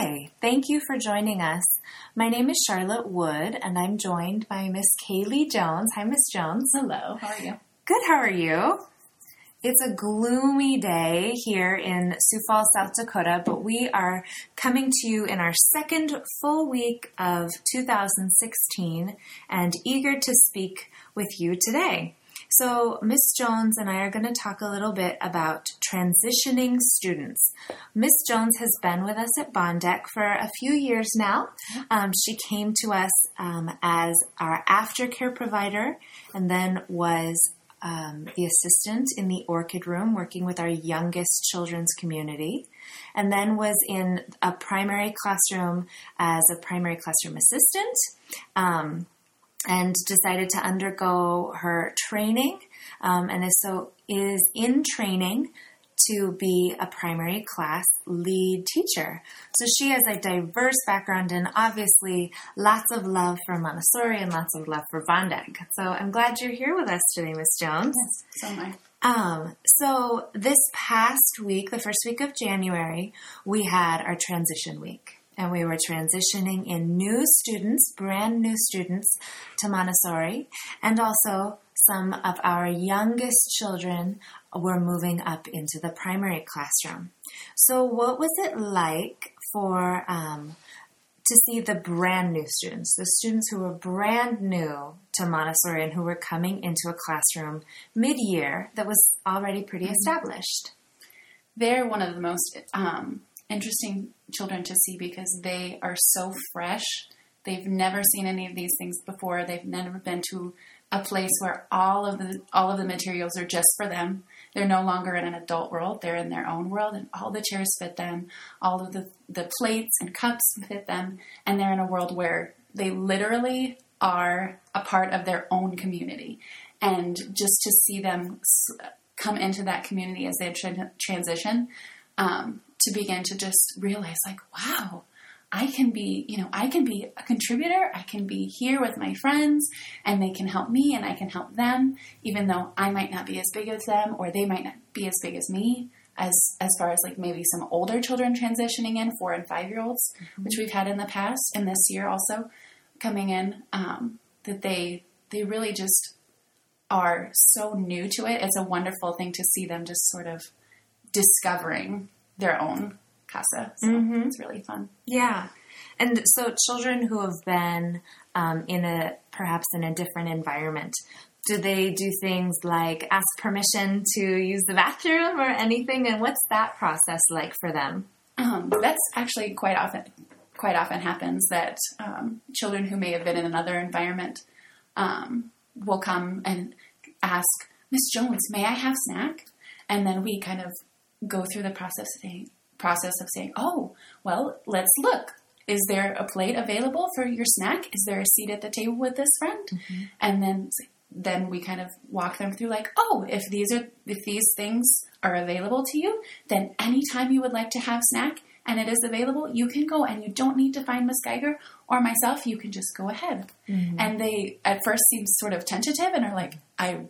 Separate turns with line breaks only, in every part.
Hi, thank you for joining us. My name is Charlotte Wood, and I'm joined by Miss Kaylee Jones. Hi, Miss Jones.
Hello, how are you?
Good, how are you? It's a gloomy day here in Sioux Falls, South Dakota, but we are coming to you in our second full week of 2016 and eager to speak with you today. So, Miss Jones and I are going to talk a little bit about transitioning students. Miss Jones has been with us at Bondec for a few years now. Um, she came to us um, as our aftercare provider and then was um, the assistant in the orchid room working with our youngest children's community and then was in a primary classroom as a primary classroom assistant um, and decided to undergo her training um, and is so is in training to be a primary class lead teacher. So she has a diverse background and obviously lots of love for Montessori and lots of love for Bondeck. So I'm glad you're here with us today, Miss Jones.
Yes, so am I.
Um, so this past week, the first week of January, we had our transition week. And we were transitioning in new students, brand new students to Montessori, and also some of our youngest children were moving up into the primary classroom. So, what was it like for um, to see the brand new students, the students who were brand new to Montessori and who were coming into a classroom mid year that was already pretty
Mm-hmm.
established?
They're one of the most um, interesting children to see because they are so fresh. They've never seen any of these things before. They've never been to a place where all of the all of the materials are just for them. They're no longer in an adult world. They're in their own world, and all the chairs fit them. All of the the plates and cups fit them, and they're in a world where they literally are a part of their own community. And just to see them come into that community as they tra- transition, um, to begin to just realize, like, wow, I can be, you know, I can be a contributor. I can be here with my friends and they can help me and I can help them, even though I might not be as big as them or they might not be as big as me. As, as far as like maybe some older children transitioning in, four and five year olds, which we've had in the past and this year also coming in, um, that they they really just are so new to it. It's a wonderful thing to see them just sort of discovering their own casa. So
Mhm.
it's really fun.
Yeah. And so children who have been um, in a perhaps in a different environment, do they do things like ask permission to use the bathroom or anything? And what's that process like for them?
Um, that's actually quite often quite often happens that um, children who may have been in another environment um, will come and ask Miss Jones, "May I have snack?" And then we kind of go through the process saying, process of saying, "Oh, well, let's look. Is there a plate available for your snack? Is there a seat at the table with this friend?" Mm-hmm. And then then we kind of walk them through like, "Oh, if these are if these things are available to you, then anytime you would like to have snack." And it is available, you can go and you don't need to find Miss Geiger or myself. You can just go ahead. Mm-hmm. And they at first seem sort of tentative and are like, I,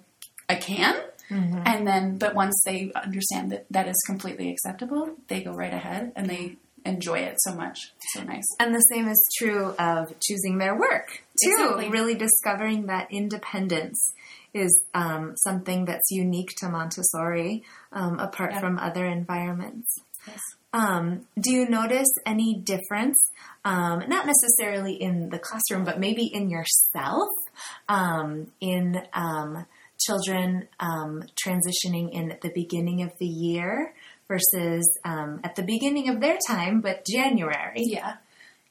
I can. And then, but once they understand that that is completely acceptable, they go right ahead and they enjoy it so much. So nice.
And the same is true of choosing their work too.
Exactly.
Really discovering that independence is um, something that's unique to Montessori, um, apart
Yeah.
from other environments.
Yes.
Um, do you notice any difference, um, not necessarily in the classroom, but maybe in yourself, um, in um, children um, transitioning in at the beginning of the year versus um, at the beginning of their time, but January?
Yeah.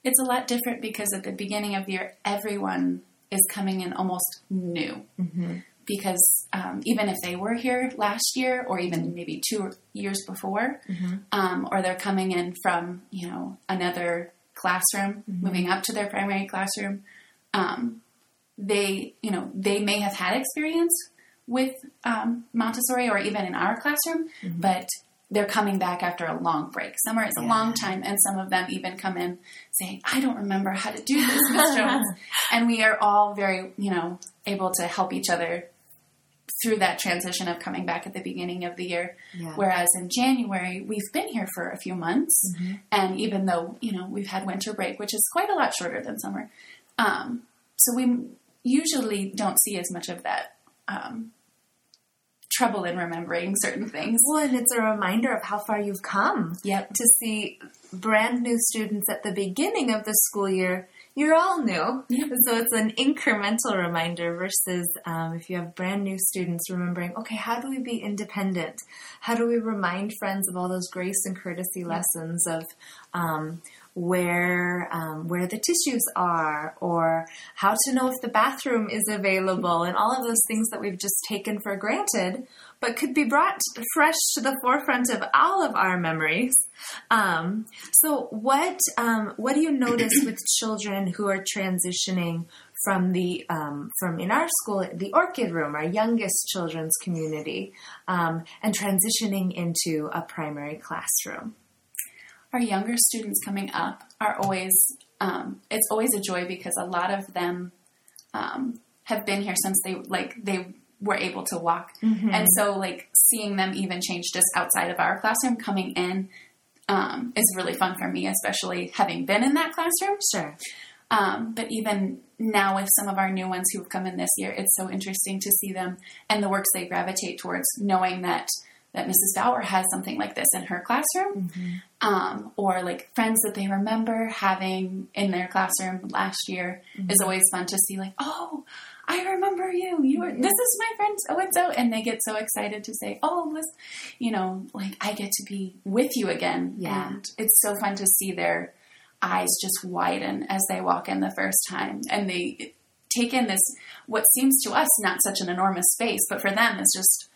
It's a lot different because at the beginning of the year, everyone is coming in almost new. Because um, even if they were here last year, or even maybe two years before, um, or they're coming in from you know another classroom, moving up to their primary classroom, um, they you know they may have had experience with um, Montessori or even in our classroom, but they're coming back after a long break. Somewhere it's a long time, and some of them even come in saying, "I don't remember how to do this, Miss Jones," and we are all very, you know, able to help each other through that transition of coming back at the beginning of the year.
Yeah.
Whereas in January, we've been here for a few months,
Mm-hmm.
and even though you know we've had winter break, which is quite a lot shorter than summer, um, so we usually don't see as much of that um, trouble in remembering certain things.
Well, and it's a reminder of how far you've come.
Yep.
To see brand new students at the beginning of the school year, you're all new.
Yeah.
So it's an incremental reminder versus um, if you have brand new students remembering, okay, how do we be independent? How do we remind friends of all those grace and courtesy lessons of um, where um, where the tissues are, or how to know if the bathroom is available, and all of those things that we've just taken for granted, but could be brought fresh to the forefront of all of our memories. Um, so, what um, what do you notice with children who are transitioning from the um, from in our school, the Orchid Room, our youngest children's community, um, and transitioning into a primary classroom?
Our younger students coming up are always um, it's always a joy because a lot of them um, have been here since they like they were able to walk. And so like seeing them even change just outside of our classroom coming in um, is really fun for me especially having been in that classroom.
Sure.
um, but even now with some of our new ones who've come in this year it's so interesting to see them and the works they gravitate towards knowing that that Mrs. Bauer has something like this in her classroom, um, or like friends that they remember having in their classroom last year is always fun to see. Like, oh, I remember you. You were. This is my friend so and so, and they get so excited to say, oh, this, you know, like I get to be with you again.
Yeah.
and it's so fun to see their eyes just widen as they walk in the first time, and they take in this what seems to us not such an enormous space, but for them it's just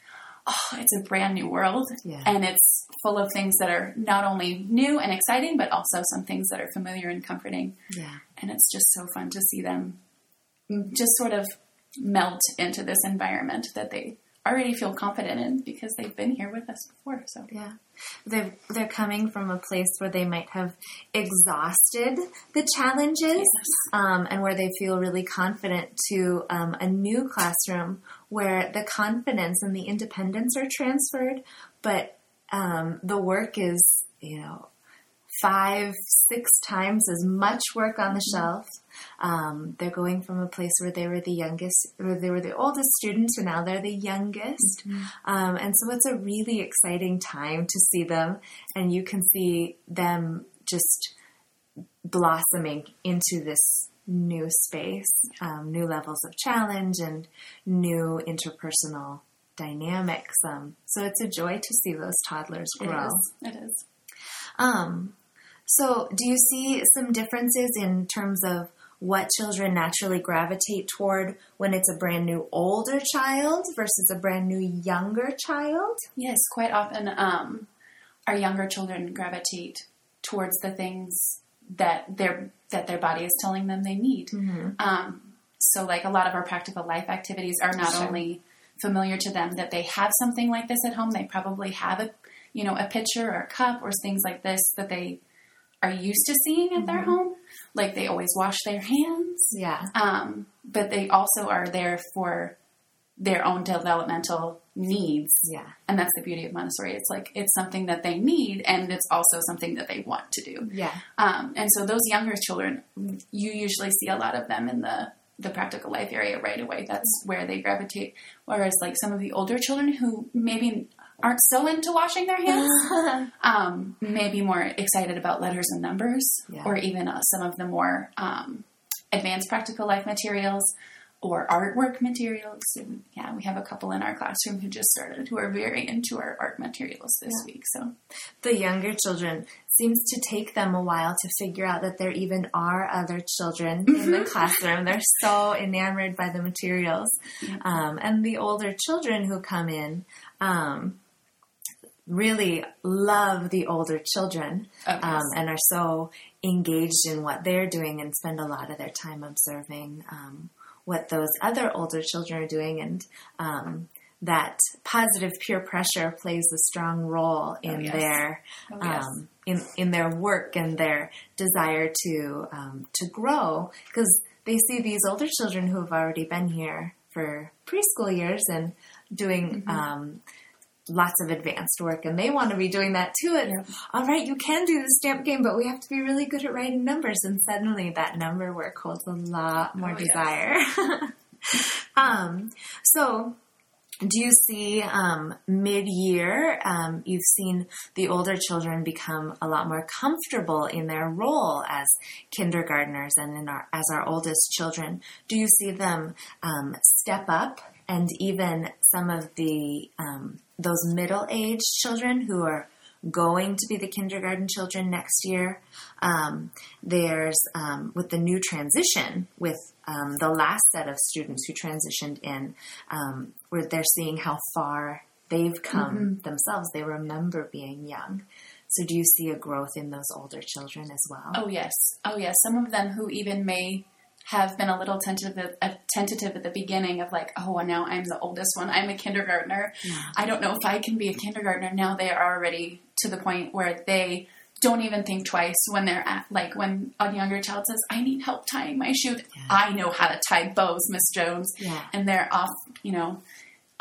oh, it's a brand new world.
Yeah.
And it's full of things that are not only new and exciting, but also some things that are familiar and comforting.
Yeah.
And it's just so fun to see them just sort of melt into this environment that they already feel confident in because they've been here with us before. So
Yeah. They're, they're coming from a place where they might have exhausted the challenges um, and where they feel really confident to um, a new classroom where the confidence and the independence are transferred, but um, the work is, you know, five, six times as much work on the shelf. Um, they're going from a place where they were the youngest, where they were the oldest students, to now they're the youngest. Um, and so it's a really exciting time to see them, and you can see them just blossoming into this new space, um, new levels of challenge, and new interpersonal dynamics. Um, so it's a joy to see those toddlers grow.
is. It is.
Um, so, do you see some differences in terms of what children naturally gravitate toward when it's a brand new older child versus a brand new younger child?
Yes, quite often um, our younger children gravitate towards the things that their that their body is telling them they need. Um, so, like a lot of our practical life activities are not
Sure.
only familiar to them that they have something like this at home. They probably have a you know a pitcher or a cup or things like this that they are used to seeing at their home. Like they always wash their hands.
Yeah.
Um, but they also are there for their own developmental needs.
Yeah.
And that's the beauty of Montessori. It's like it's something that they need, and it's also something that they want to do.
Yeah.
Um, and so those younger children, you usually see a lot of them in the the practical life area right away. That's where they gravitate. Whereas like some of the older children who maybe aren't so into washing their hands, um, may be more excited about letters and numbers,
Yeah.
or even uh, some of the more um, advanced practical life materials or artwork materials. And yeah, we have a couple in our classroom who just started who are very into our art materials this week. So
the younger children seems to take them a while to figure out that there even are other children in the classroom. They're so enamored by the materials. Um, and the older children who come in um, really love the older children
Oh, yes.
um, and are so engaged in what they're doing and spend a lot of their time observing um, what those other older children are doing and um, that positive peer pressure plays a strong role in
yes.
their
Oh, yes.
um, in in their work and their desire to um, to grow because they see these older children who have already been here for preschool years and doing um, lots of advanced work, and they want to be doing that too. And
Yeah.
all right, you can do the stamp game, but we have to be really good at writing numbers. And suddenly, that number work holds a lot more
Oh, yes.
desire. um, so. Do you see um, mid year, um, you've seen the older children become a lot more comfortable in their role as kindergartners and in our, as our oldest children? Do you see them um, step up and even some of the um, those middle aged children who are going to be the kindergarten children next year? Um, there's um, with the new transition with um, the last set of students who transitioned in, um, where they're seeing how far they've come themselves. They remember being young. So, do you see a growth in those older children as well?
Oh yes, oh yes. Some of them who even may have been a little tentative, uh, tentative at the beginning of like, oh, now I'm the oldest one. I'm a kindergartner. I don't know if I can be a kindergartner. Now they are already to the point where they don't even think twice when they're at like when a younger child says, "I need help tying my shoe." I know how to tie bows, Miss Jones.
Yeah.
and they're off, you know,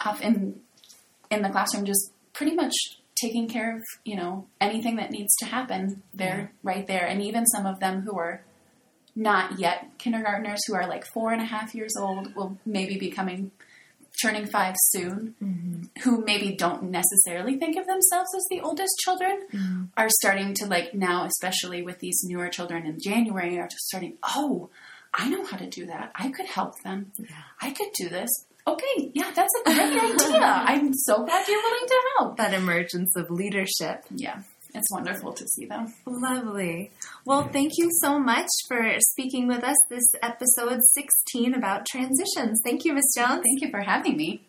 off in in the classroom, just pretty much taking care of you know anything that needs to happen. They're right there, and even some of them who are not yet kindergartners, who are like four and a half years old, will maybe be coming turning five soon, mm-hmm. who maybe don't necessarily think of themselves as the oldest children, mm-hmm. are starting to like now, especially with these newer children in January, are just starting. Oh, I know how to do that. I could help them. I could do this. Okay, yeah, that's a great idea. I'm so glad you're willing to help.
That emergence of leadership.
Yeah, it's wonderful to see them.
Lovely. Well, thank you so much for speaking with us this episode 16 about transitions. Thank you, Miss Jones.
Thank you for having me.